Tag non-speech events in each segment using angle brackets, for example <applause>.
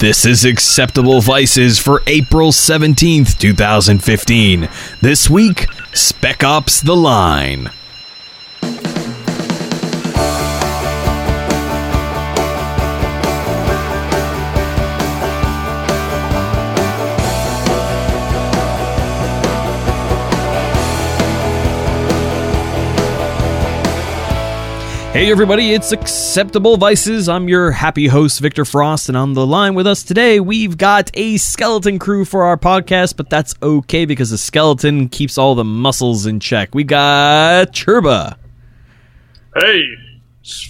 This is Acceptable Vices for April 17th, 2015. This week, Spec Ops The Line. Hey everybody, it's Acceptable Vices. I'm your happy host, Victor Frost, and on the line with us today, we've got a skeleton crew for our podcast, but that's okay because the skeleton keeps all the muscles in check. We got Churba. Hey,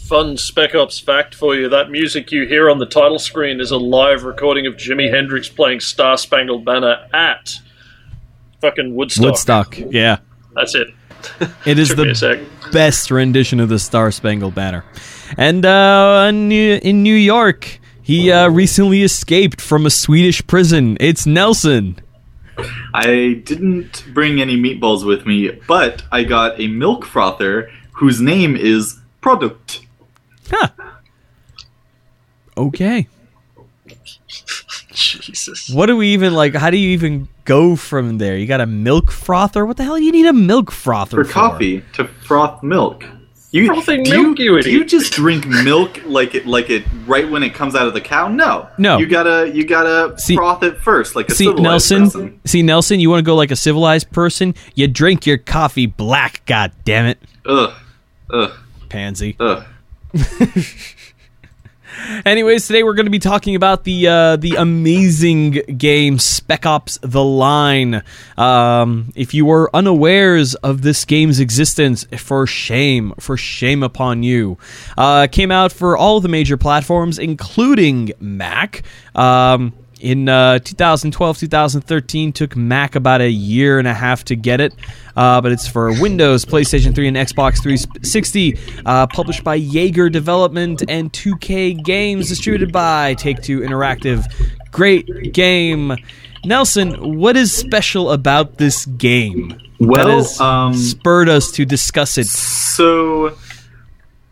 fun Spec Ops fact for you. That music you hear on the title screen is a live recording of Jimi Hendrix playing Star Spangled Banner at fucking Woodstock. Woodstock, yeah. That's it. <laughs> It is the best rendition of the Star Spangled Banner. And uh, in New York, he uh, recently escaped from a Swedish prison. It's Nelson. I didn't bring any meatballs with me, but I got a milk frother whose name is Product. Huh. Okay. <laughs> Jesus. What do we even like? How do you even go from there? You got a milk frother? What the hell do you need a milk frother for? For coffee to froth milk. You, Frothing do milk, you, you do you just drink milk like it like it right when it comes out of the cow? No, no. You gotta you gotta see, froth it first, like a see, civilized Nelson. Person. See, Nelson, you want to go like a civilized person? You drink your coffee black. God damn it! Ugh, ugh, pansy. Ugh. <laughs> Anyways, today we're going to be talking about the uh, the amazing game Spec Ops: The Line. Um, if you were unawares of this game's existence, for shame, for shame upon you. Uh, came out for all the major platforms, including Mac. Um, in uh, 2012 2013 took mac about a year and a half to get it. Uh, but it's for windows playstation 3 and xbox 360 uh, published by Yager development and 2k games distributed by take two interactive. Great game. Nelson what is special about this game? Well, that has um, spurred us to discuss it. so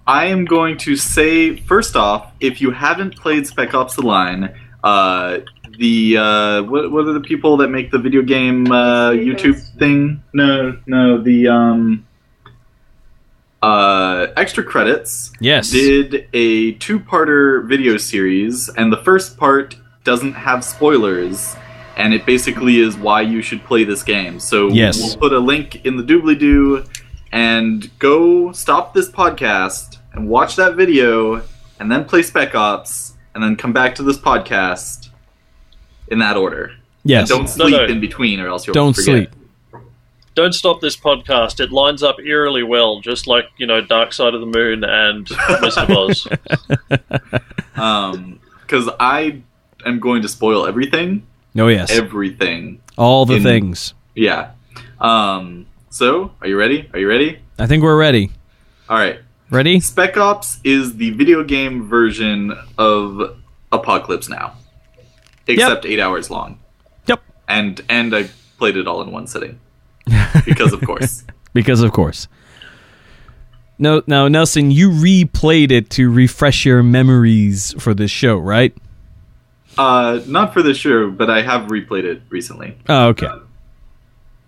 i am going to say first off if you haven't played spec ops the line uh, the uh, what, what are the people that make the video game uh, YouTube thing? No, no, the um, uh, extra credits. Yes, did a two-parter video series, and the first part doesn't have spoilers, and it basically is why you should play this game. So yes. we'll put a link in the doobly doo, and go stop this podcast and watch that video, and then play Spec Ops and then come back to this podcast in that order. Yes. And don't sleep No, no. in between, or else you'll don't forget. sleep Don't stop this podcast. It lines up eerily well, just like, you know, Dark Side of the Moon and Wizard of Oz. Um, because I am going to spoil everything. oh yes Everything. all the in- things Yeah. Um. So, are you ready? Are you ready? i think we're ready All right. ready Spec Ops is the video game version of Apocalypse Now, except eight hours long. Yep. And and I played it all in one sitting <laughs> because, of course. because of course. No, now Nelson, you replayed it to refresh your memories for this show, right? Uh, not for the show, but I have replayed it recently, Oh, okay.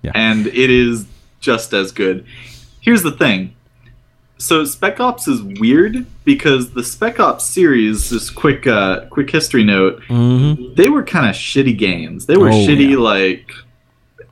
Yeah, and it is just as good. Here's the thing. So Spec Ops is weird because the Spec Ops series, just quick uh, quick history note, Mm-hmm. they were kind of shitty games. They were Oh, shitty yeah. like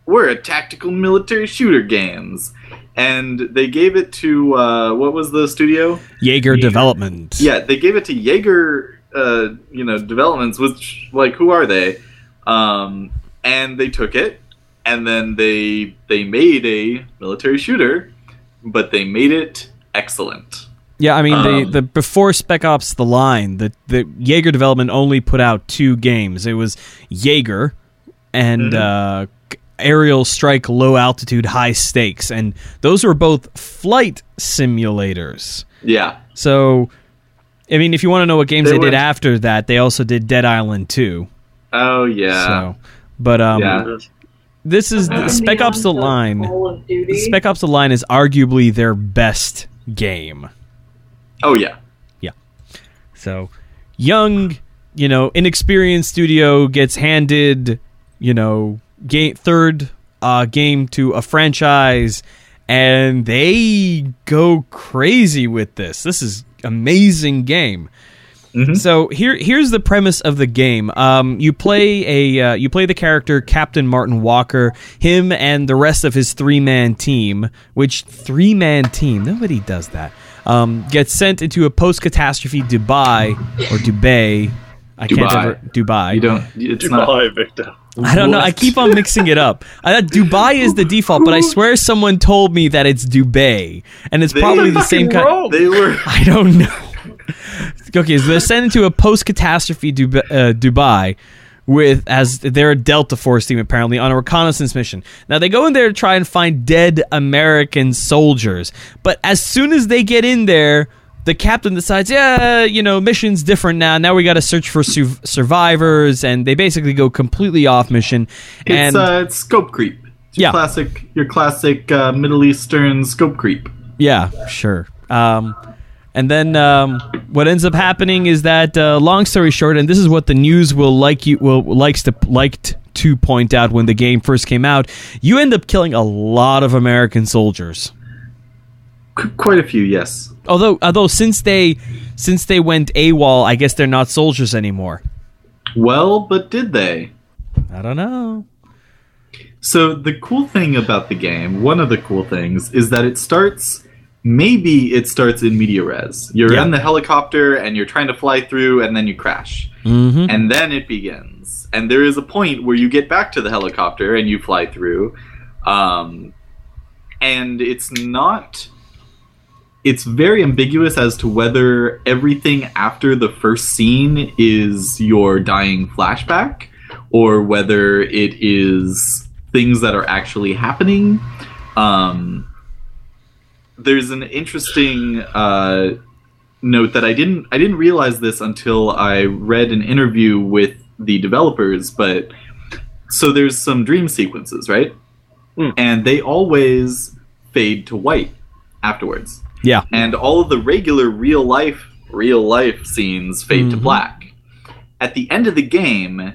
we're a tactical military shooter games. And they gave it to uh, what was the studio? Yager Development. Yeah, they gave it to Yager, uh, you know, developments. Which, like, who are they? Um, and they took it, and then they they made a military shooter, but they made it excellent. Yeah, I mean the Um, the before Spec Ops: The Line, the the Yager Development only put out two games. It was Yager and uh, Aerial Strike Low Altitude High Stakes, and those were both flight simulators. Yeah, So, I mean, if you want to know what games They they, did after that, they also did Dead Island 2. Oh yeah. So, but um, Yeah. this is Yeah. Spec Ops: The Line. Spec Ops: The Line is arguably their best game. Oh yeah. Yeah. So, young, you know, inexperienced studio gets handed, you know, game third uh, game to a franchise, and they go crazy with this. This is amazing game. So here, here's the premise of the game. Um, you play a, uh, you play the character Captain Martin Walker. Him and the rest of his three man team, which three man team, nobody does that. Um, gets sent into a post catastrophe Dubai or Dubai. I can't Dubai. ever Dubai. You don't. It's not. Dubai, Victor. I don't know. I keep on mixing it up. I thought Dubai is the default, but I swear someone told me that it's Dubai, and it's They- probably the same kind. wrong. They were. I don't know. <laughs> okay, so they're sent into a post-catastrophe Dubai, uh, Dubai with as they're a Delta Force team apparently on a reconnaissance mission. Now they go in there to try and find dead American soldiers, but as soon as they get in there. The captain decides, yeah, you know, mission's different now. Now we got to search for su- survivors, and they basically go completely off mission. It's uh, it's scope creep. It's your Yeah. classic your classic uh, Middle Eastern scope creep. Yeah, sure. Um, and then um, what ends up happening is that, uh, long story short, and this is what the news will like you will likes to liked to point out when the game first came out, you end up killing a lot of American soldiers. Quite a few, yes. Although, although since they since they went AWOL, I guess they're not soldiers anymore. Well, but did they? I don't know. So the cool thing about the game, one of the cool things, is that it starts. Maybe it starts in media res. You're Yeah. in the helicopter and you're trying to fly through, and then you crash, Mm-hmm. and then it begins. And there is a point where you get back to the helicopter and you fly through, um, and it's not. It's very ambiguous as to whether everything after the first scene is your dying flashback or whether it is things that are actually happening. Um, there's an interesting uh, note that I didn't I didn't realize this until I read an interview with the developers, but so there's some dream sequences, right? Hmm. And they always fade to white afterwards Yeah. and all of the regular real life real life scenes fade to Mhm. black. At the end of the game,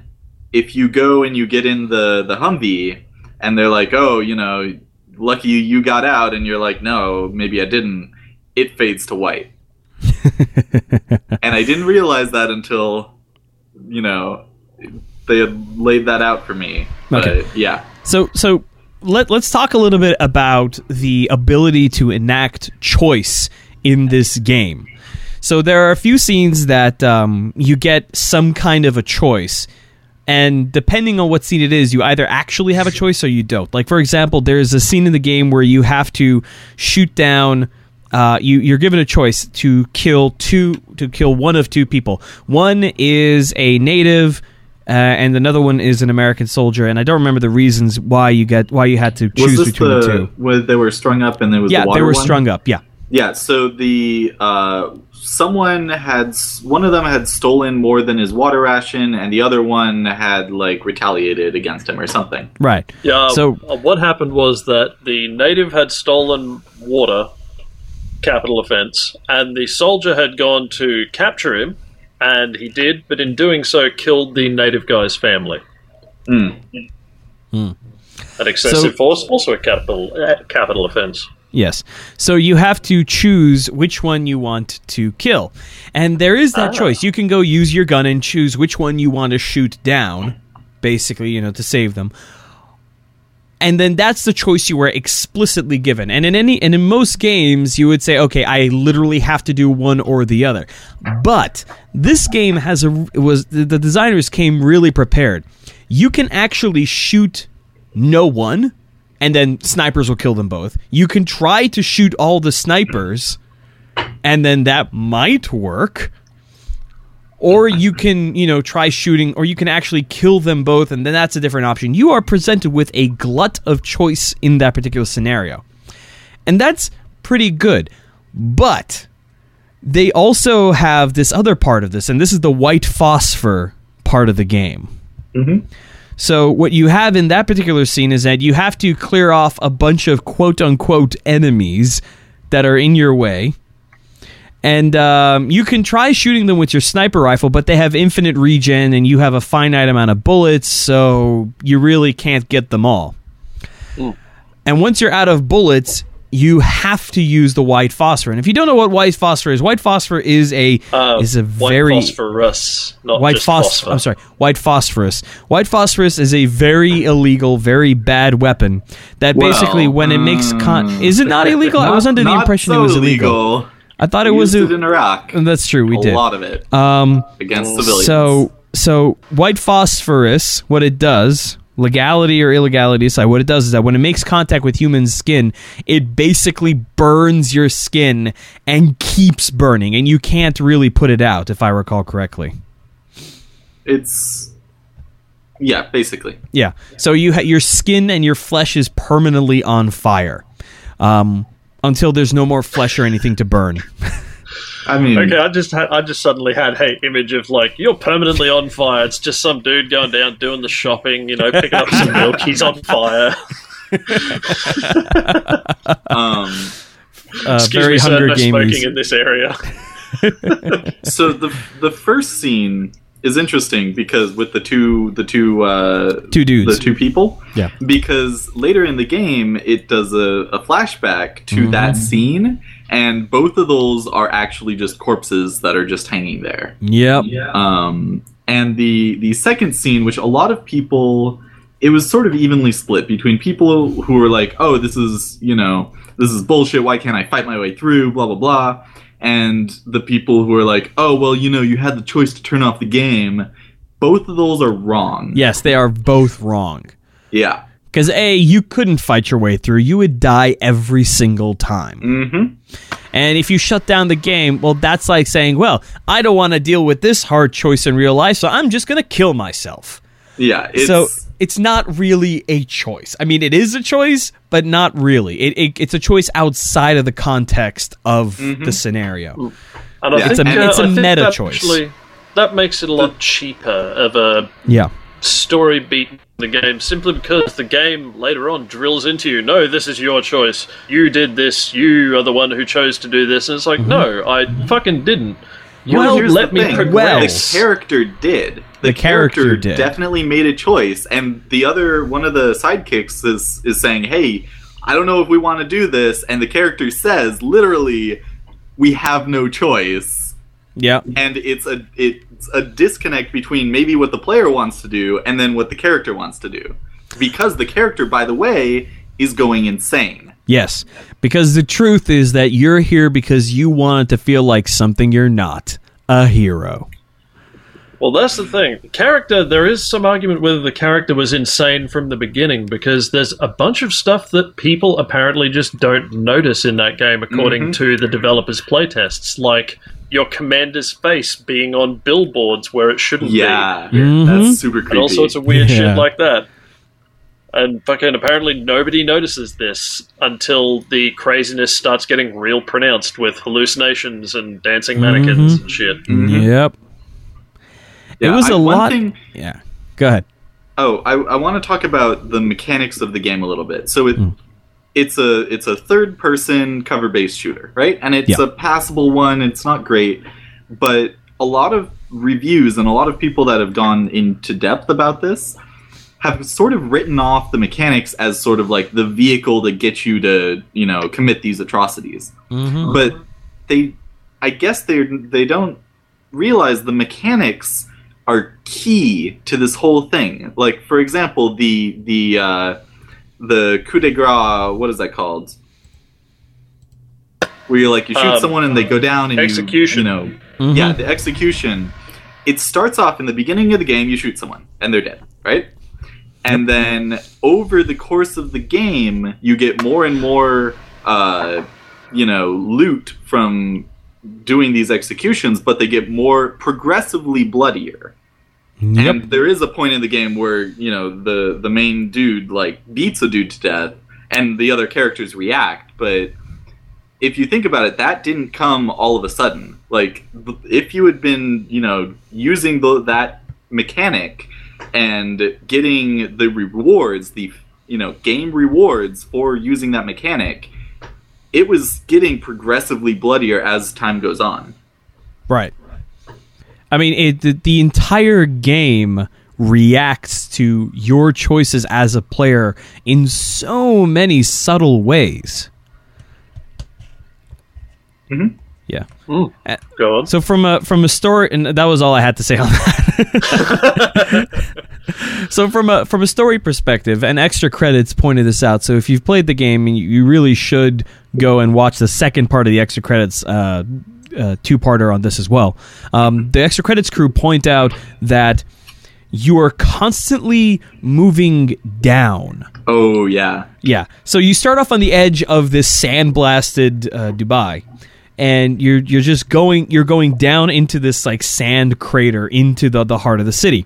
if you go and you get in the the Humvee and they're like, "Oh, you know, lucky you, got out," and you're like, "No, maybe I didn't." It fades to white. <laughs> and I didn't realize that until you know they had laid that out for me. But Okay. yeah. So so let let's talk a little bit about the ability to enact choice in this game. So there are a few scenes that um, you get some kind of a choice. And depending on what scene it is, you either actually have a choice or you don't. Like for example, there's a scene in the game where you have to shoot down. Uh, you you're given a choice to kill two to kill one of two people. One is a native, uh, and another one is an American soldier. And I don't remember the reasons why you get why you had to choose between the, the, two. where they were strung up and there was Yeah, the they were one? strung up. Yeah, Yeah, so the uh, someone had one of them had stolen more than his water ration, and the other one had like retaliated against him or something. right. Yeah. So- uh, what happened was that the native had stolen water, capital offense, and the soldier had gone to capture him, and he did, but in doing so, killed the native guy's family. mm-hmm An excessive So- force, also a capital uh, capital offense. Yes. So you have to choose which one you want to kill. And there is that Ah. choice. You can go use your gun and choose which one you want to shoot down, basically, you know, to save them. And then that's the choice you were explicitly given. And in any and in most games you would say, "Okay, I literally have to do one or the other." But this game has a was the, the designers came really prepared. You can actually shoot no one and then snipers will kill them both. You can try to shoot all the snipers, and then that might work. Or you can, you know, try shooting, or you can actually kill them both, and then that's a different option. You are presented with a glut of choice in that particular scenario. And that's pretty good. But they also have this other part of this, and this is the white phosphor part of the game. Mhm. So what you have in that particular scene is that you have to clear off a bunch of quote unquote enemies that are in your way. and um, you can try shooting them with your sniper rifle, but they have infinite regen, and you have a finite amount of bullets, so you really can't get them all. And once you're out of bullets, you have to use the white phosphor. And if you don't know what white phosphor is, white phosphor is a Uh, is a white very phosphorus, not white just phos- phosphor. I'm sorry, white phosphorus. White phosphorus is a very <laughs> illegal, very bad weapon that Well, basically when it makes con mm, is it not illegal? I was under the impression so it was illegal. I thought it We was used a, it in Iraq. that's true, we a did. A lot of it Um against civilians. so so white phosphorus, what it does, legality or illegality aside, what it does is that when it makes contact with human skin, it basically burns your skin and keeps burning, and you can't really put it out, if I recall correctly. it's yeah, basically. Yeah. So you ha- your skin and your flesh is permanently on fire. Um until there's no more flesh or anything to burn. <laughs> I mean, Okay, I just had, I just suddenly had hey image of like you're permanently on fire. It's just some dude going down doing the shopping, you know, picking up some milk. He's on fire. <laughs> um, Uh, Excuse very me, sir, Hunger no smoking in this area. <laughs> so the the first scene is interesting because with the two the two uh, Two dudes. the two people Yeah. because later in the game it does a, a flashback to Mm-hmm. that scene and both of those are actually just corpses that are just hanging there. Yep. um, and the the second scene which a lot of people it was sort of evenly split between people who were like oh this is you know this is bullshit. Why can't i fight my way through? Blah blah blah. And the people who are like oh well you know you had the choice to turn off the game. Both of those are wrong. Yes, they are both wrong. yeah Because A, you couldn't fight your way through. You would die every single time. mm-hmm And if you shut down the game, well, that's like saying, well, I don't want to deal with this hard choice in real life, so I'm just going to kill myself. yeah it's so it's not really a choice. I mean, it is a choice, but not really. It, it, it's a choice outside of the context of the scenario. And I Yeah. think, It's a- uh, it's a I think meta choice. Actually, that makes it a lot cheaper of a Yeah. Story beat the game simply because the game later on drills into you. No, this is your choice. You did this. You are the one who chose to do this. And it's like, mm-hmm. no, I fucking didn't. You Well, well, let the me thing. progress. The character did. The, The character character, did. definitely made a choice, and the other one of the sidekicks is is saying, "Hey, I don't know if we want to do this," and the character says, literally, "We have no choice." Yeah. And it's a it's a disconnect between maybe what the player wants to do and then what the character wants to do, because the character, by the way, is going insane. Yes. Because the truth is that you're here because you wanted to feel like something you're not a hero. Well, that's the thing. Character, there is some argument whether the character was insane from the beginning because there's a bunch of stuff that people apparently just don't notice in that game, according mm-hmm. to the developers' playtests, like your commander's face being on billboards where it shouldn't be. Yeah, Mhm. that's super creepy. and all sorts of weird Yeah. shit like that. And fucking apparently nobody notices this until the craziness starts getting real pronounced with hallucinations and dancing mannequins and shit. Mhm. Yep. Yeah, it was I- a lot. thing- yeah. Go ahead. Oh, I, I want to talk about the mechanics of the game a little bit. So it it's a it's a third person cover based shooter, right? And it's Yeah. a passable one. It's not great, but a lot of reviews and a lot of people that have gone into depth about this have sort of written off the mechanics as sort of like the vehicle to get you to you know commit these atrocities Mm-hmm. but they i guess they they don't realize the mechanics are key to this whole thing like for example the the uh the coup de grace what is that called? Where you like you shoot Um, someone and they go down and execution. you, you know. Mhm. yeah the execution. It starts off in the beginning of the game you shoot someone and they're dead right? And then over the course of the game you get more and more uh, you know loot from doing these executions but they get more progressively bloodier Yep. and there is a point in the game where you know the the main dude like beats a dude to death and the other characters react but if you think about it that didn't come all of a sudden like if you had been you know using the, that mechanic and getting the rewards the you know game rewards for using that mechanic it was getting progressively bloodier as time goes on. Right. I mean, it the, the entire game reacts to your choices as a player in so many subtle ways. Mhm. Yeah. Mm. Go on. So from a from a story, and that was all I had to say on that. <laughs> so from a from a story perspective, and extra credits pointed this out. So if you've played the game, you, you really should go and watch the second part of the extra credits. Uh, uh, two-parter on this as well. Um, the extra credits crew point out that you are constantly moving down. Oh yeah. Yeah. So you start off on the edge of this sandblasted uh, Dubai, and you're you're just going you're going down into this like sand crater into the the heart of the city.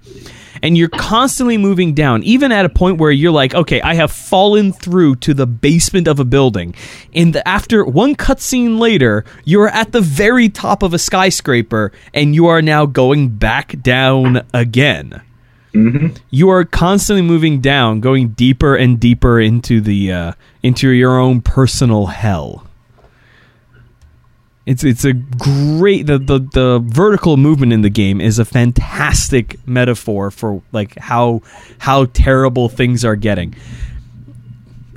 And you're constantly moving down, even at a point where you're like, okay, I have fallen through to the basement of a building. And after one cutscene later, you're at the very top of a skyscraper, and you are now going back down again you are constantly moving down, going deeper and deeper into the uh, into your own personal hell. It's it's a great the, the the vertical movement in the game is a fantastic metaphor for like how how terrible things are getting.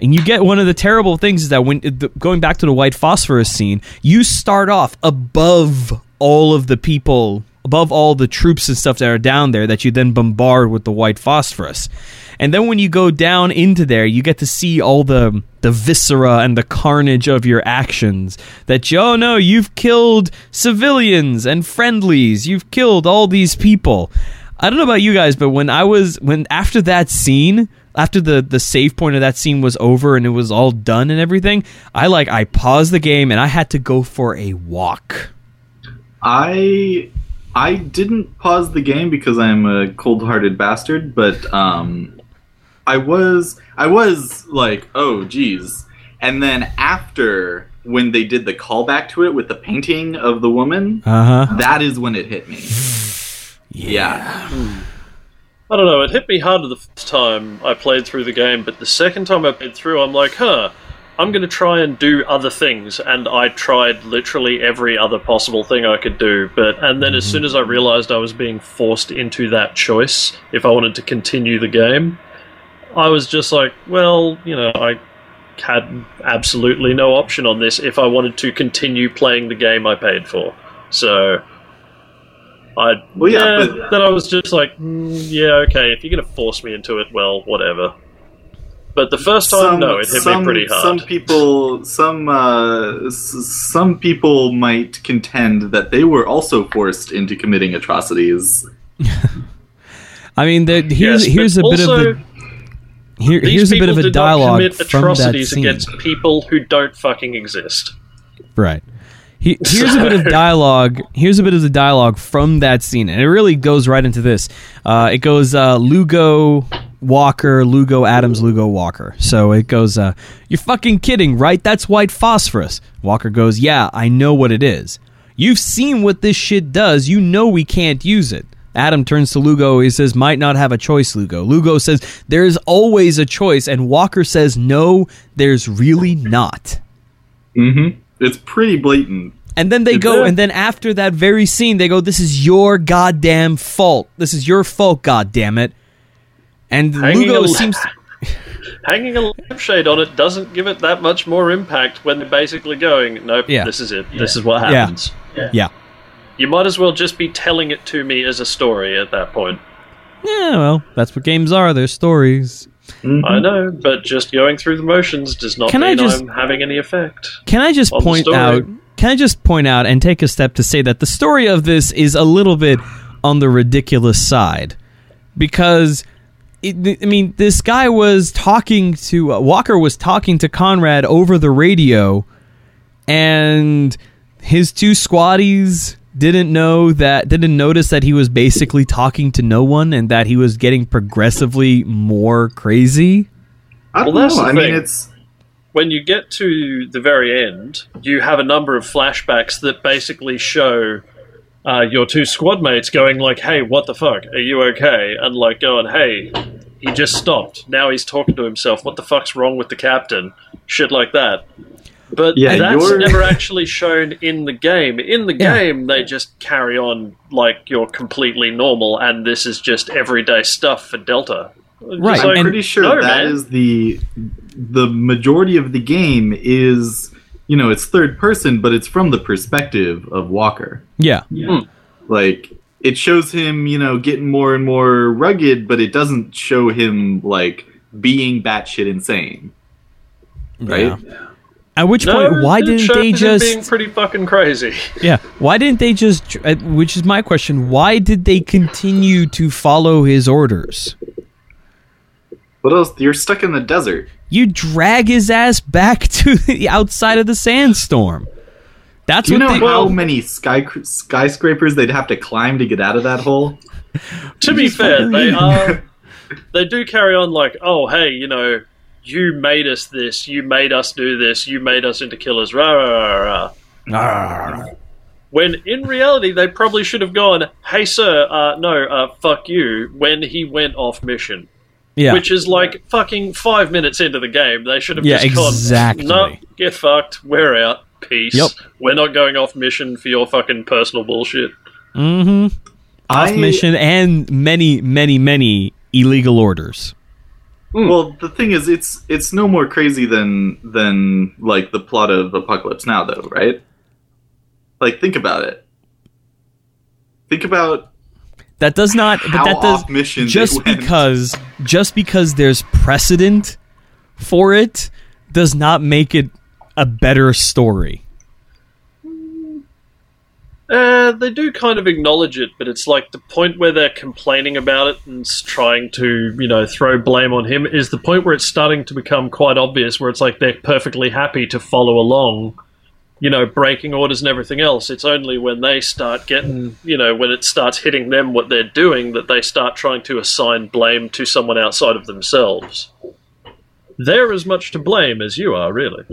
And you get one of the terrible things is that when uh, the, going back to the white phosphorus scene, you start off above all of the people, above all the troops and stuff that are down there that you then bombard with the white phosphorus. And then when you go down into there, you get to see all the the viscera and the carnage of your actions. That you, oh no, you've killed civilians and friendlies. You've killed all these people. I don't know about you guys, but when I was when after that scene, after the the save point of that scene was over and it was all done and everything, I like I paused the game and I had to go for a walk. I I didn't pause the game because I'm a cold-hearted bastard, but um, I was I was like, oh geez, and then after when they did the callback to it with the painting of the woman, Uh huh. that is when it hit me. Yeah, I don't know. It hit me harder the first time I played through the game, but the second time I played through, I'm like, huh. I'm going to try and do other things, and I tried literally every other possible thing I could do. But and then as soon as I realized I was being forced into that choice, if I wanted to continue the game, I was just like, well, you know, I had absolutely no option on this if I wanted to continue playing the game I paid for. So I Well, yeah, yeah, but- then I was just like, mm, yeah, okay, if you're gonna force me into it, well, whatever. But the first time, no, it hit some, me pretty hard. Some people, some uh, s- some people might contend that they were also forced into committing atrocities. <laughs> I mean, the, here's Yes, here's a but bit of also, the here, These here's a bit of a did not dialogue commit from that atrocities scene. against people who don't fucking exist. Right. He, here's a bit of <laughs> dialogue. Here's a bit of the dialogue from that scene, and it really goes right into this. Uh, it goes uh, Lugo Walker, Lugo Adams, Lugo Walker. So it goes, uh, "You're fucking kidding, right? That's white phosphorus." Walker goes, "Yeah, I know what it is. You've seen what this shit does. You know we can't use it." Adam turns to Lugo. He says, "Might not have a choice." Lugo. Lugo says, "There's always a choice," and Walker says, "No, there's really not." Mm-hmm. It's pretty blatant. And then they Is go, it? and then after that very scene, they go, "This is your goddamn fault. This is your fault, goddamn it." And Hanging Lugo a- seems, <laughs> Hanging a lampshade on it doesn't give it that much more impact when they're basically going, nope, Yeah. this is it. This is what Yeah. happens. yeah, You might as well just be telling it to me as a story at that point. yeah. Well, that's what games are. They're stories. I know, but just going through the motions does not Can I mean just- I'm having any effect. Can I just On point out? Can I just point out and take a step to say that the story of this is a little bit on the ridiculous side because. It, I mean, this guy was talking to uh, Walker was talking to Conrad over the radio, and his two squatties didn't know that didn't notice that he was basically talking to no one and that he was getting progressively more crazy. I don't Well, that's know. the I mean, it's When you get to the very end, you have a number of flashbacks that basically show uh, your two squad mates going like, "Hey, what the fuck? Are you okay?" And like going, "Hey, he just stopped. Now he's talking to himself. What the fuck's wrong with the captain?" Shit like that. But Yeah, that's you're- never actually shown in the game. In the Yeah. game, they just carry on like you're completely normal, and this is just everyday stuff for Delta. Right, So, I'm pretty sure no, that man. is the the majority of the game is you know it's third person, but it's from the perspective of Walker. Yeah. Hmm. Like it shows him, you know, getting more and more rugged, but it doesn't show him like being batshit insane. Right? At which No, point, why it didn't they just? being pretty fucking crazy? <laughs> Yeah. Why didn't they just? uh, Which is my question. Why did they continue to follow his orders? What else? You're stuck in the desert. You drag his ass back <laughs> to the outside of the sandstorm. That's Do you what know they. how Well- many sky skyscrapers they'd have to climb to get out of that hole? to <laughs> be fair, they are. They do carry on like, oh, hey, you know, you made us this, you made us do this, you made us into killers, rah rah rah rah. When in reality, they probably should have gone, hey, sir, uh, no, uh, fuck you, when he went off mission. yeah. Which is like fucking five minutes into the game. They should have Yeah, just gone, exactly. no, get fucked, we're out, peace. Yep. We're not going off mission for your fucking personal bullshit. mm-hmm. Off I- mission and many, many, many illegal orders. Hmm. Well, the thing is, it's it's no more crazy than than like the plot of Apocalypse Now, though, right? Like, think about it. Think about That does not. But that does mission just because just because there's precedent for it does not make it a better story. Uh, they do kind of acknowledge it, but it's like the point where they're complaining about it and trying to, you know, throw blame on him is the point where it's starting to become quite obvious, where it's like they're perfectly happy to follow along, you know, breaking orders and everything else. It's only when they start getting, you know, when it starts hitting them what they're doing that they start trying to assign blame to someone outside of themselves. They're as much to blame as you are, really.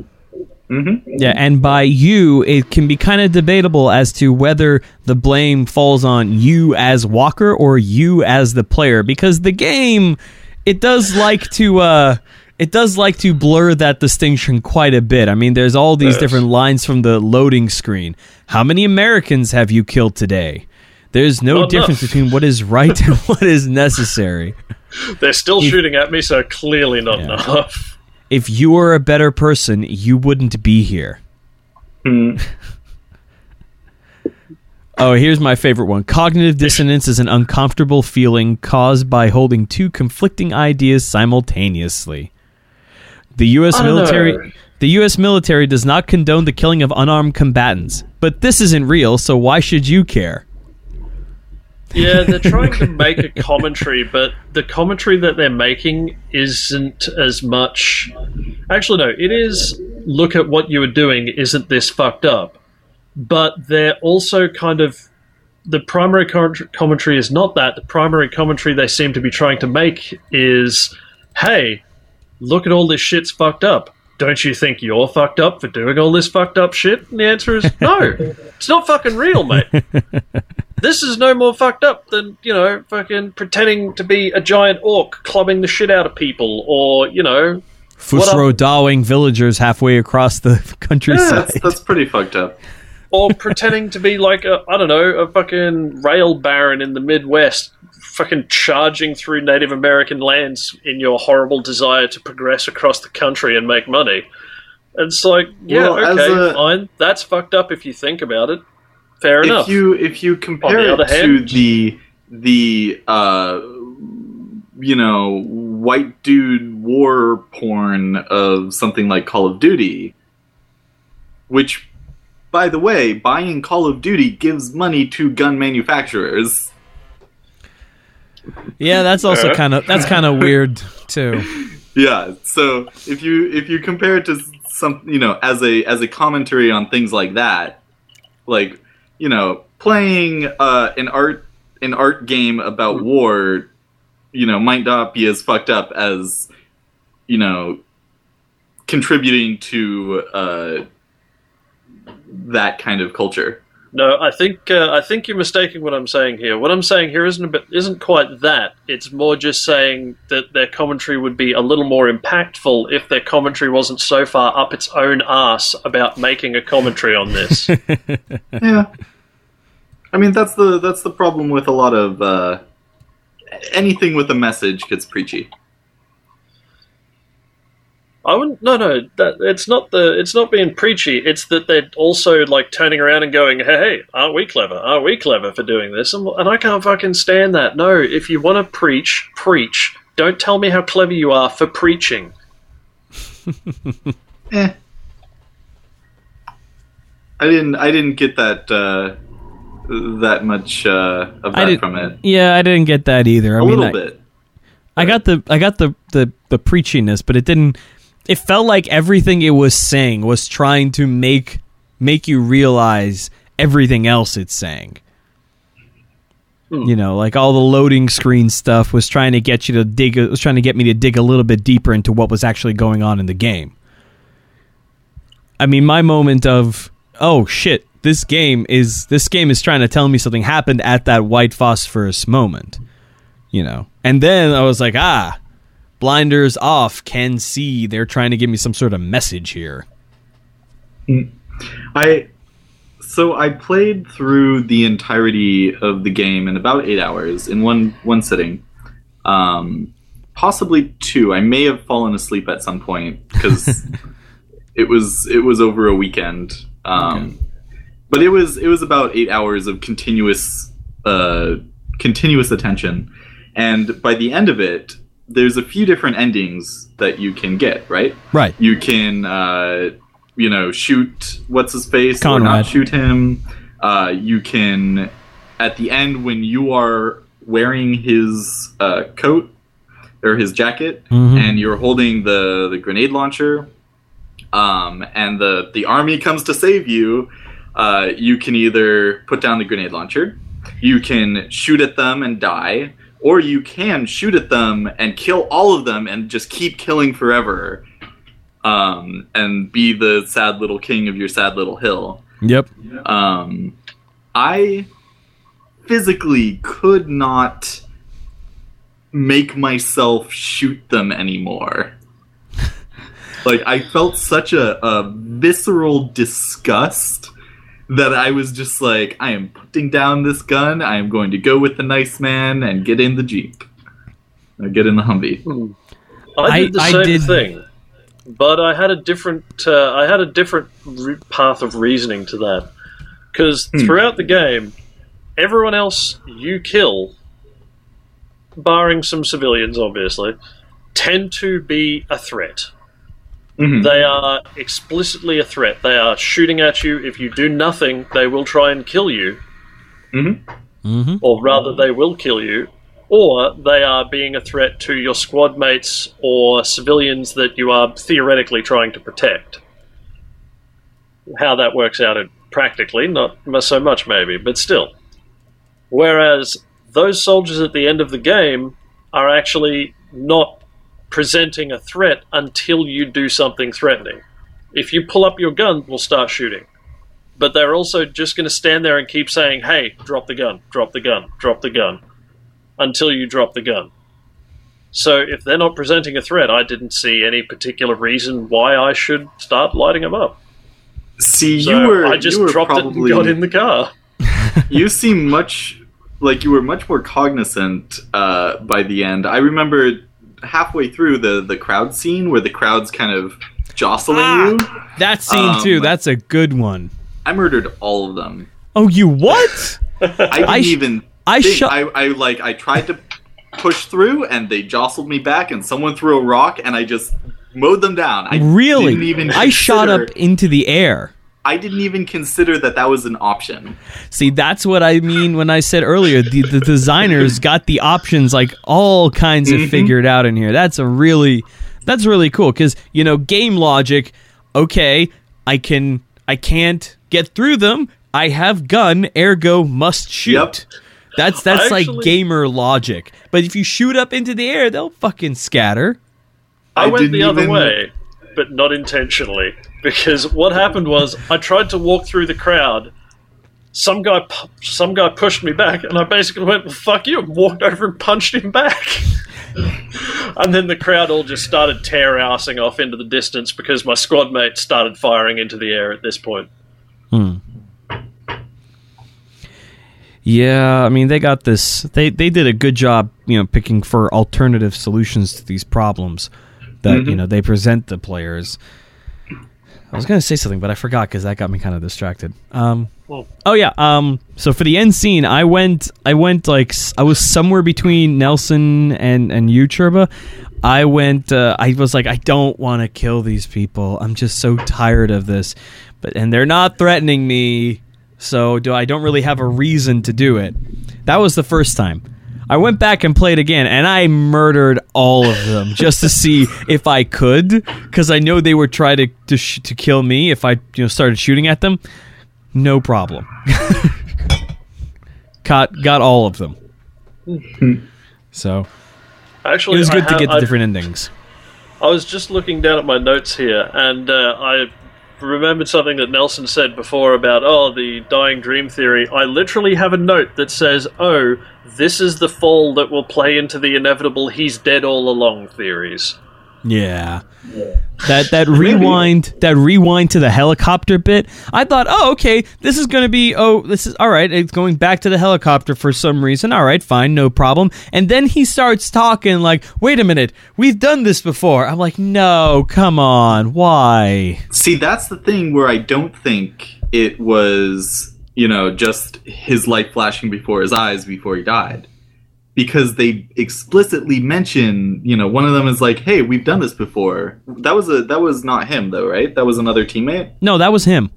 Mhm. Yeah, and by you, it can be kind of debatable as to whether the blame falls on you as Walker or you as the player, because the game it does <laughs> like to uh, it does like to blur that distinction quite a bit. I mean, there's all these Yes. different lines from the loading screen. How many Americans have you killed today? There's no Not difference enough. between what is right <laughs> and what is necessary. They're still shooting at me, so clearly not Yeah. enough. If you were a better person, you wouldn't be here. Hmm. <laughs> Oh, here's my favorite one. Cognitive dissonance is an uncomfortable feeling caused by holding two conflicting ideas simultaneously. The US don't military the US military does not condone the killing of unarmed combatants, but this isn't real, so why should you care? Yeah, they're <laughs> trying to make a commentary, but the commentary that they're making isn't as much. Actually, no, it is. Look at what you were doing. Isn't this fucked up? But they're also kind of. The primary commentary is not that. The primary commentary they seem to be trying to make is hey, look at all this shit's fucked up. Don't you think you're fucked up for doing all this fucked up shit? And the answer is no. <laughs> it's not fucking real, mate this is no more fucked up than you know fucking pretending to be a giant orc clubbing the shit out of people or you know Fusro dawing villagers halfway across the <laughs> Yeah, countryside. that's, that's pretty fucked up. or pretending to be like a i don't know a fucking rail baron in the midwest fucking charging through native american lands in your horrible desire to progress across the country and make money. It's like yeah Well, okay a- fine. That's fucked up if you think about it. Fair enough. If you if you compare it to hand- the the uh, you know white dude war porn of something like Call of Duty, which, by the way, buying Call of Duty gives money to gun manufacturers. Yeah, that's also kind of that's kind of <laughs> weird too. Yeah, so if you if you compare it to some you know as a as a commentary on things like that, like you know playing uh, an art an art game about war, you know might not be as fucked up as you know contributing to uh, that kind of culture. No, I think uh, I think you're mistaking what I'm saying here. What I'm saying here isn't a bit, isn't quite that. It's more just saying that their commentary would be a little more impactful if their commentary wasn't so far up its own ass about making a commentary on this. <laughs> Yeah. I mean that's the that's the problem with a lot of uh, anything with a message gets preachy. I wouldn't. No, no. That it's not the. It's not being preachy. It's that they're also like turning around and going, "Hey, hey, aren't we clever? Aren't we clever for doing this?" And, and I can't fucking stand that. No, if you want to preach, preach. Don't tell me how clever you are for preaching. <laughs> Eh. I didn't I didn't get that uh, that much uh, of that did- from it. Yeah, I didn't get that either. I A mean, little I, bit. I got the I got the, the the preachiness, but it didn't. It felt like everything it was saying was trying to make make you realize everything else it's saying. You know, like all the loading screen stuff was trying to get you to dig. Was trying to get me to dig a little bit deeper into what was actually going on in the game. I mean, my moment of oh shit, this game is this game is trying to tell me something happened at that white phosphorus moment you know. And then I was like, ah, blinders off, can see. They're trying to give me some sort of message here. I so I played through the entirety of the game in about eight hours in one one sitting, um, possibly two. I may have fallen asleep at some point because <laughs> it was it was over a weekend. Um, But it was it was about eight hours of continuous uh, continuous attention, and by the end of it, there's a few different endings that you can get. Right Right. you can uh, you know shoot what's his face or not shoot him uh, you can at the end when you are wearing his uh, coat or his jacket Mhm. and you're holding the, the grenade launcher um, and the, the army comes to save you uh, you can either put down the grenade launcher you can shoot at them and die or you can shoot at them and kill all of them and just keep killing forever um, and be the sad little king of your sad little hill. Yep. Um, I physically could not make myself shoot them anymore. <laughs> like I felt such a, a visceral disgust that I was just like, I am putting down this gun. I am going to go with the nice man and get in the jeep, I get in the Humvee. Hmm. I did the I- I same did- thing, but I had a different. Uh, I had a different re- path of reasoning to that because hmm. throughout the game, everyone else you kill, barring some civilians, obviously, tend to be a threat. Mhm. They are explicitly a threat. They are shooting at you. If you do nothing, they will try and kill you. Mhm. Mm-hmm. Or rather, they will kill you. Or they are being a threat to your squad mates or civilians that you are theoretically trying to protect. How that works out in practically, not so much maybe, but still. Whereas those soldiers at the end of the game are actually not presenting a threat until you do something threatening. If you pull up your gun, we'll start shooting. But they're also just going to stand there and keep saying, hey, drop the gun, drop the gun, drop the gun, until you drop the gun. So if they're not presenting a threat, I didn't see any particular reason why I should start lighting them up. See, So you were I just you were dropped probably it and got in the car. <laughs> you seem much like you were much more cognizant uh, by the end. I remember halfway through the the crowd scene where the crowd's kind of jostling Ah. you. That scene Um, too. That's a good one. I murdered all of them. Oh, you what? <laughs> I didn't I sh- even. I shot. I, I like. I tried to push through, and they jostled me back, and someone threw a rock, and I just mowed them down. I really? Didn't even I shot up into the air. I didn't even consider that that was an option. See, that's what I mean when I said earlier the, the designers got the options like all kinds of mm-hmm. figured out in here. That's a really that's really cool cuz you know game logic, okay, I can I can't get through them. I have gun, ergo must shoot. Yep. That's that's like gamer logic. But if you shoot up into the air, they'll fucking scatter. I, I went the other even- way, but not intentionally. Because what happened was I tried to walk through the crowd, some guy some guy pushed me back, and I basically went, well, "Fuck you!" and walked over and punched him back. <laughs> and then the crowd all just started tear assing off into the distance because my squad mate started firing into the air at this point. Hmm. Yeah, I mean they got this. They they did a good job, you know, picking for alternative solutions to these problems that you know they present the players. I was gonna say something, but I forgot because that got me kind of distracted. Um, oh yeah. Um, so for the end scene, I went. I went like I was somewhere between Nelson and and you, Churba. I went. Uh, I was like, I don't want to kill these people. I'm just so tired of this. But and they're not threatening me, so do I don't really have a reason to do it. That was the first time. I went back and played again, and I murdered all of them just to see if I could, because I know they would try to to, sh- to kill me if I you know started shooting at them. No problem. <laughs> got got all of them. so actually, it was good to get the I- different endings. I was just looking down at my notes here, and uh, I remembered something that Nelson said before about oh the dying dream theory. I literally have a note that says, "Oh, this is the fall that will play into the inevitable he's dead all along theories." Yeah. That that rewind that rewind to the helicopter bit. I thought, oh, okay, this is going to be oh, this is all right. It's going back to the helicopter for some reason. All right, fine, no problem. And then he starts talking like, wait a minute, we've done this before. I'm like, no, come on, why? See, that's the thing where I don't think it was, you know, just his light flashing before his eyes before he died. Because they explicitly mention, you know, one of them is like, "Hey, we've done this before." That was a that was not him though, right? That was another teammate. No, that was him.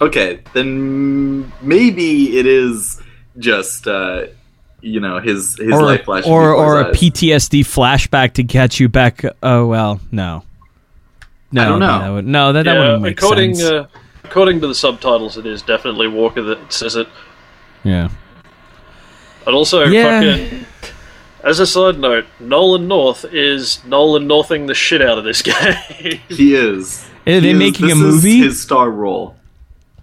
Okay, then maybe it is just uh, you know, his his or light flashing or, or a eyes. PTSD flashback to catch you back. Oh well, no. No, I don't know. That would, no, that, that yeah, wouldn't make according sense. uh, according to the subtitles, it is definitely Walker that says it. yeah. And also, Yeah. fucking. As a side note, Nolan North is Nolan Northing the shit out of this <laughs> game. He is. Are He they is- making a this is movie? his star role.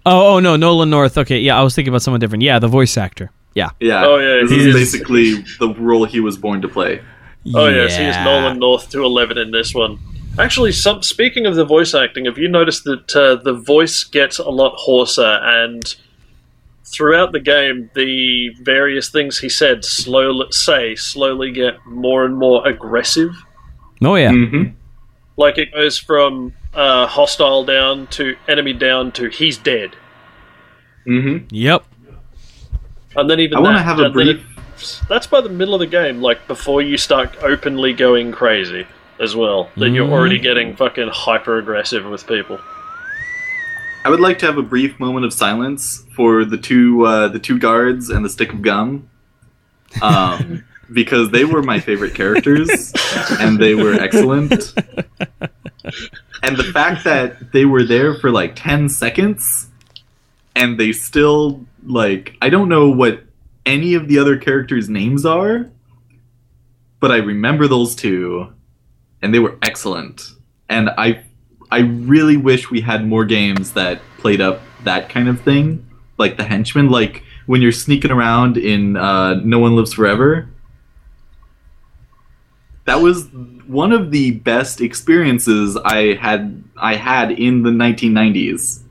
Oh, oh no, Nolan North. Okay, yeah, I was thinking about someone different. Yeah, the voice actor. Yeah. Yeah. Oh, yeah, This he is is- basically the role he was born to play. Oh yes, he is Nolan North to eleven in this one. Actually, some, speaking of the voice acting, have you noticed that uh, the voice gets a lot hoarser and throughout the game, the various things he said slowly say slowly get more and more aggressive. Oh yeah. hmm Like it goes from uh, hostile down to enemy down to he's dead, Mm-hmm. Yep. and then even I want to have a and it- brief. that's by the middle of the game, like before you start openly going crazy as well. That you're Mhm. already getting fucking hyper aggressive with people. I would like to have a brief moment of silence for the two uh, the two guards and the stick of gum, um, <laughs> because they were my favorite characters and they were excellent. And the fact that they were there for like ten seconds and they still like I don't know what any of the other characters' names are, but I remember those two, and they were excellent. And I I really wish we had more games that played up that kind of thing, like the henchman, like when you're sneaking around in uh, No One Lives Forever. That was one of the best experiences I had I had in the 1990s.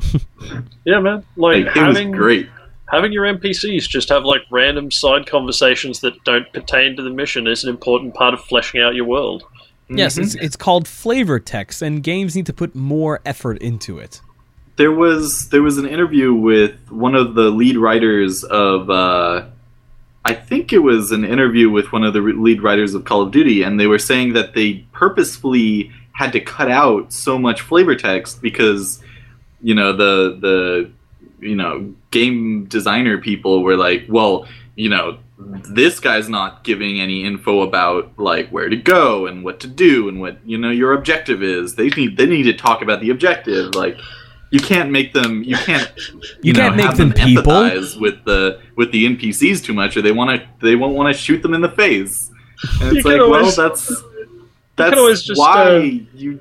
<laughs> Yeah, man. Like, Like, it was having great. having your NPCs just have like random side conversations that don't pertain to the mission is an important part of fleshing out your world. Yes, Mhm. it's it's called flavor text, and games need to put more effort into it. there was there was an interview with one of the lead writers of uh, I think it was an interview with one of the lead writers of Call of Duty, and they were saying that they purposefully had to cut out so much flavor text because you know the the you know game designer people were like, well, you know. This guy's not giving any info about like where to go and what to do and what you know your objective is. They need they need to talk about the objective. Like you can't make them you can't <laughs> You know, can't make have them people. empathize with the with the npcs too much or they want to they won't want to shoot them in the face and You it's like can always- well that's that's always just, why uh, you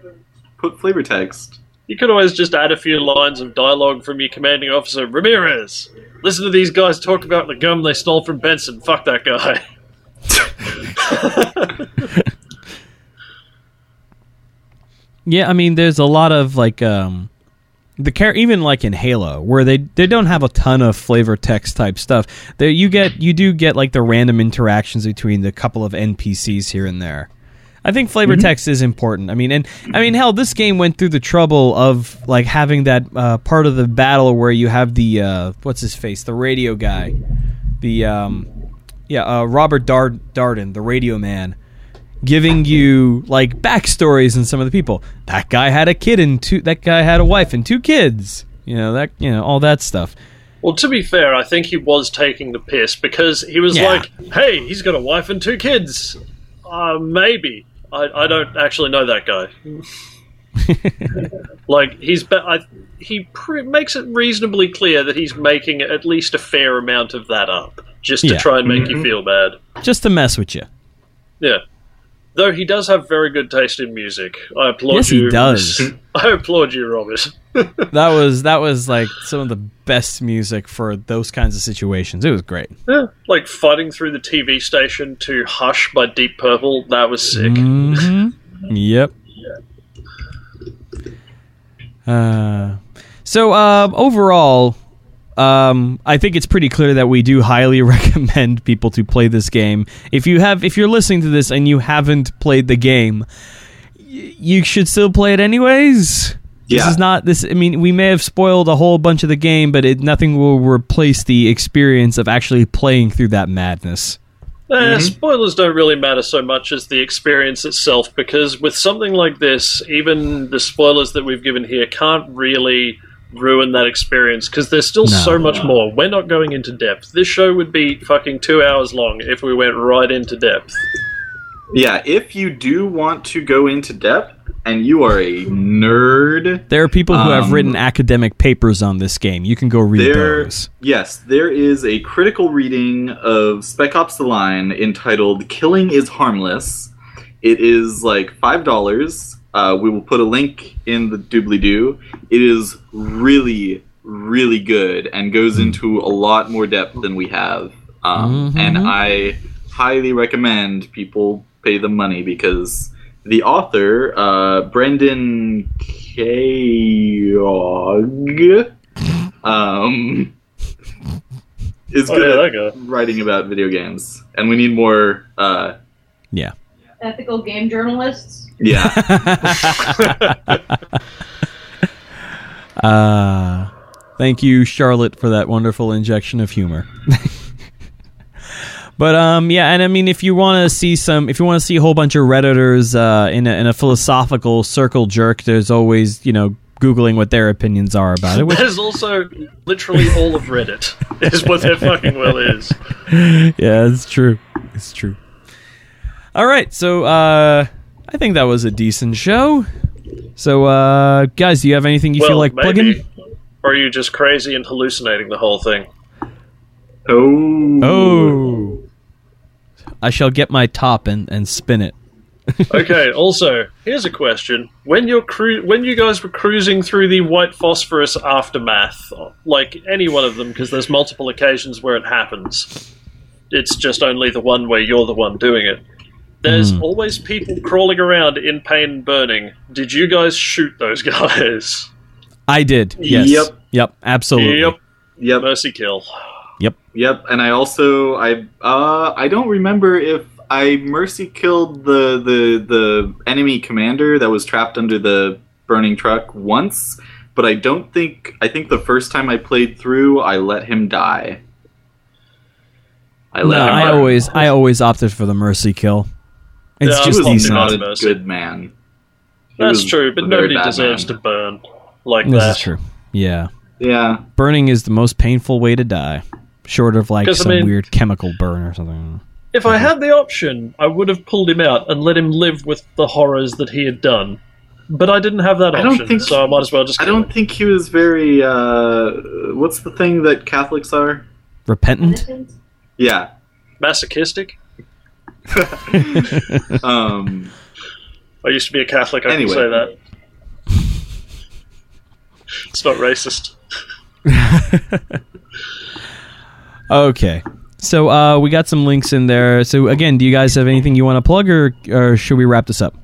put flavor text You could always just add a few lines of dialogue from your commanding officer, Ramirez. Listen to these guys talk about the gum they stole from Benson. Fuck that guy. <laughs> Yeah, I mean, there's a lot of like um, the care, even like in Halo, where they they don't have a ton of flavor text type stuff. There you get you do get like the random interactions between the couple of NPCs here and there. I think flavor text is important. I mean, and I mean, hell, this game went through the trouble of like having that uh, part of the battle where you have the uh, what's his face, the radio guy, the um, yeah, uh, Robert Dar- Darden, the radio man, giving you like backstories and some of the people. That guy had a kid and two. That guy had a wife and two kids. You know that you know all that stuff. Well, to be fair, I think he was taking the piss because he was Yeah. like, "Hey, he's got a wife and two kids." Uh, maybe I, I don't actually know that guy. <laughs> like he's be- I, he pre- makes it reasonably clear that he's making at least a fair amount of that up just to Yeah. try and make you mm-hmm. feel bad. Just to mess with you. Yeah. Though he does have very good taste in music. I applaud Yes, you. Yes, he does. <laughs> I applaud you, Robert. That was that was like some of the best music for those kinds of situations. It was great. Yeah, like fighting through the TV station to Hush by Deep Purple, that was sick. hmm Yep. Uh, so uh, overall, um, I think it's pretty clear that we do highly <laughs> recommend people to play this game. If you have, if you're listening to this and you haven't played the game, y- you should still play it anyways. This Yeah. is not this. I mean, we may have spoiled a whole bunch of the game, but it, nothing will replace the experience of actually playing through that madness. Eh, spoilers don't really matter so much as the experience itself, because with something like this, even the spoilers that we've given here can't really ruin that experience, because there's still No. so much more. We're not going into depth. This show would be fucking two hours long if we went right into depth. Yeah, if you do want to go into depth and you are a nerd, There are people who have Um, written academic papers on this game. You can go read there those. yes, there is a critical reading of Spec Ops: The Line entitled "Killing is Harmless." It is like five dollars. Uh, we will put a link in the doobly doo. It is really, really good and goes into a lot more depth than we have. Um, Mhm. And I highly recommend people pay the money because the author, uh, Brendan Keogh, um, is Oh, good yeah, at writing about video games, and we need more. Uh, Yeah. Ethical game journalists. yeah, <laughs> <laughs> Uh, thank you, Charlotte, for that wonderful injection of humor. <laughs> but um, yeah, and I mean, if you want to see some, if you want to see a whole bunch of redditors uh, in a, in a philosophical circle jerk, there's always you know googling what their opinions are about it. <laughs> Which, There's also literally all of Reddit, <laughs> is what there fucking well is. <laughs> yeah, it's true. It's true. All right, so uh, I think that was a decent show. So, uh, guys, do you have anything you well, feel like maybe. plugging? Or are you just crazy and hallucinating the whole thing? oh, Oh, I shall get my top and, and spin it. <laughs> Okay. Also, here's a question: When you're cru- when you guys were cruising through the white phosphorus aftermath, like any one of them, because there's multiple occasions where it happens. It's just only the one where you're the one doing it. There's Hmm. always people crawling around in pain and burning. Did you guys shoot those <laughs> guys? I did. Yes. Yep. Yep. Absolutely. Yep. yep, Mercy kill. Yep. yep. And I also I uh I don't remember if I mercy killed the the the enemy commander that was trapped under the burning truck once, but I don't think I think the first time I played through I let him die. I No, let him I burn. always I always opted for the mercy kill. It's Yeah, I he just was not a Mercy. good man. He That's true, but nobody deserves man. to burn like This that. is true. Yeah. Yeah. Burning is the most painful way to die. Short of like 'Cause, I some mean- weird chemical burn or something. If I had the option, I would have pulled him out and let him live with the horrors that he had done. But I didn't have that I don't option, think- so I might as well just. I don't him. think he was very uh what's the thing that Catholics are? Repentant? Yeah. masochistic. <laughs> Um I used to be a Catholic. I Anyway. can say that. It's not racist. <laughs> <laughs> Okay. So uh, we got some links in there. So again, do you guys have anything you want to plug, or, or should we wrap this up?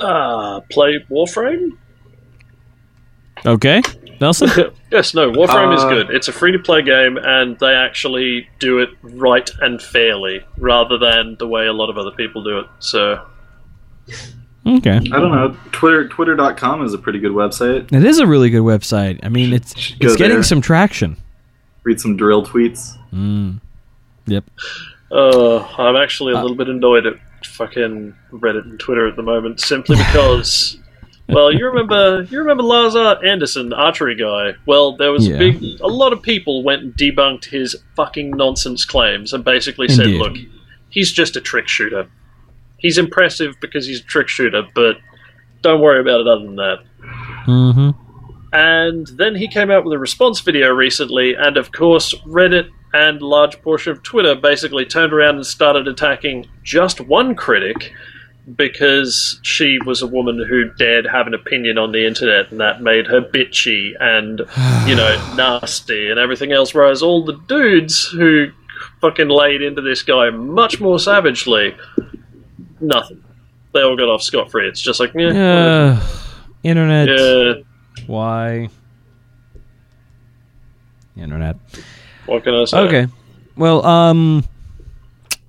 Ah, play Warframe? Okay, Nelson. <laughs> yes, no, Warframe is Uh, good. It's a free to play game, and they actually do it right and fairly, rather than the way a lot of other people do it. So, Okay, I don't know. Twitter Twitter.com is a pretty good website. it is a really good website. I mean, it's it's getting there. some traction. Read some dril tweets. Mm. Yep. uh, I'm actually a Uh, little bit annoyed at fucking Reddit and Twitter at the moment, simply because. <laughs> Well, you remember you remember Lars Andersen, the archery guy. Well, there was Yeah. a big a lot of people went and debunked his fucking nonsense claims and basically said, "Look, he's just a trick shooter. He's impressive because he's a trick shooter, but don't worry about it other than that." Mm-hmm. And then he came out with a response video recently, and of course, Reddit and large portion of Twitter basically turned around and started attacking just one critic because she was a woman who dared have an opinion on the internet, and that made her bitchy and, you know, <sighs> nasty and everything else. Whereas all the dudes who fucking laid into this guy much more savagely, nothing. They all got off scot free. It's just like, yeah, Uh, internet. yeah, Why? Internet. what can I say? Okay. Well, um,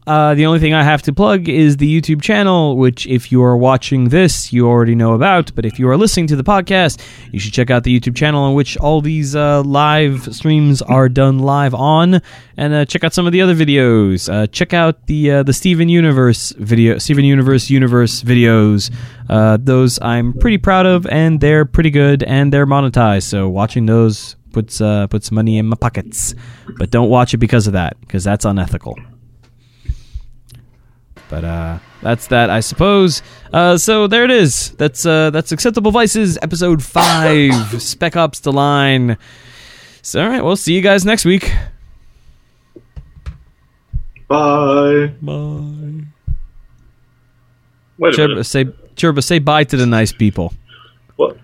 uh, the only thing I have to plug is the YouTube channel, which, if you are watching this, you already know about. But if you are listening to the podcast, you should check out the YouTube channel on which all these uh, live streams are done live on, and uh, check out some of the other videos. Uh, check out the uh, the Steven Universe video, Steven Universe Universe videos. Uh, those I'm pretty proud of, and they're pretty good, and they're monetized. So watching those puts puts money in my pockets. But don't watch it because of that, because that's unethical. But uh, that's that, I suppose. Uh, so there it is. That's uh, that's acceptable vices, episode five, <laughs> Spec Ops: The Line. So all right, we'll see you guys next week. Bye. Bye. Wait a Churba, minute. say Churba, say bye to the nice people. What?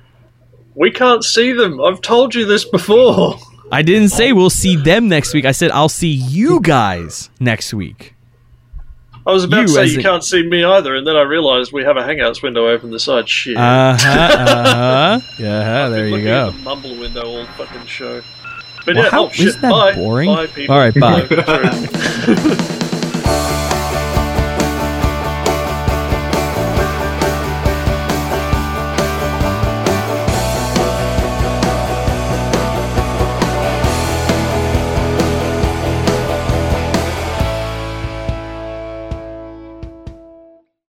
We can't see them. I've told you this before. I didn't say we'll see them next week. I said I'll see you guys next week. I was about You to say you a- can't see me either, and then I realised we have a Hangouts window open the side. Shit. Uh huh. <laughs> Uh huh. Yeah. There you go. At the mumble window all fucking show. But Well, yeah, how- oh isn't that bye. boring? Bye, people. All right, bye. True. <laughs>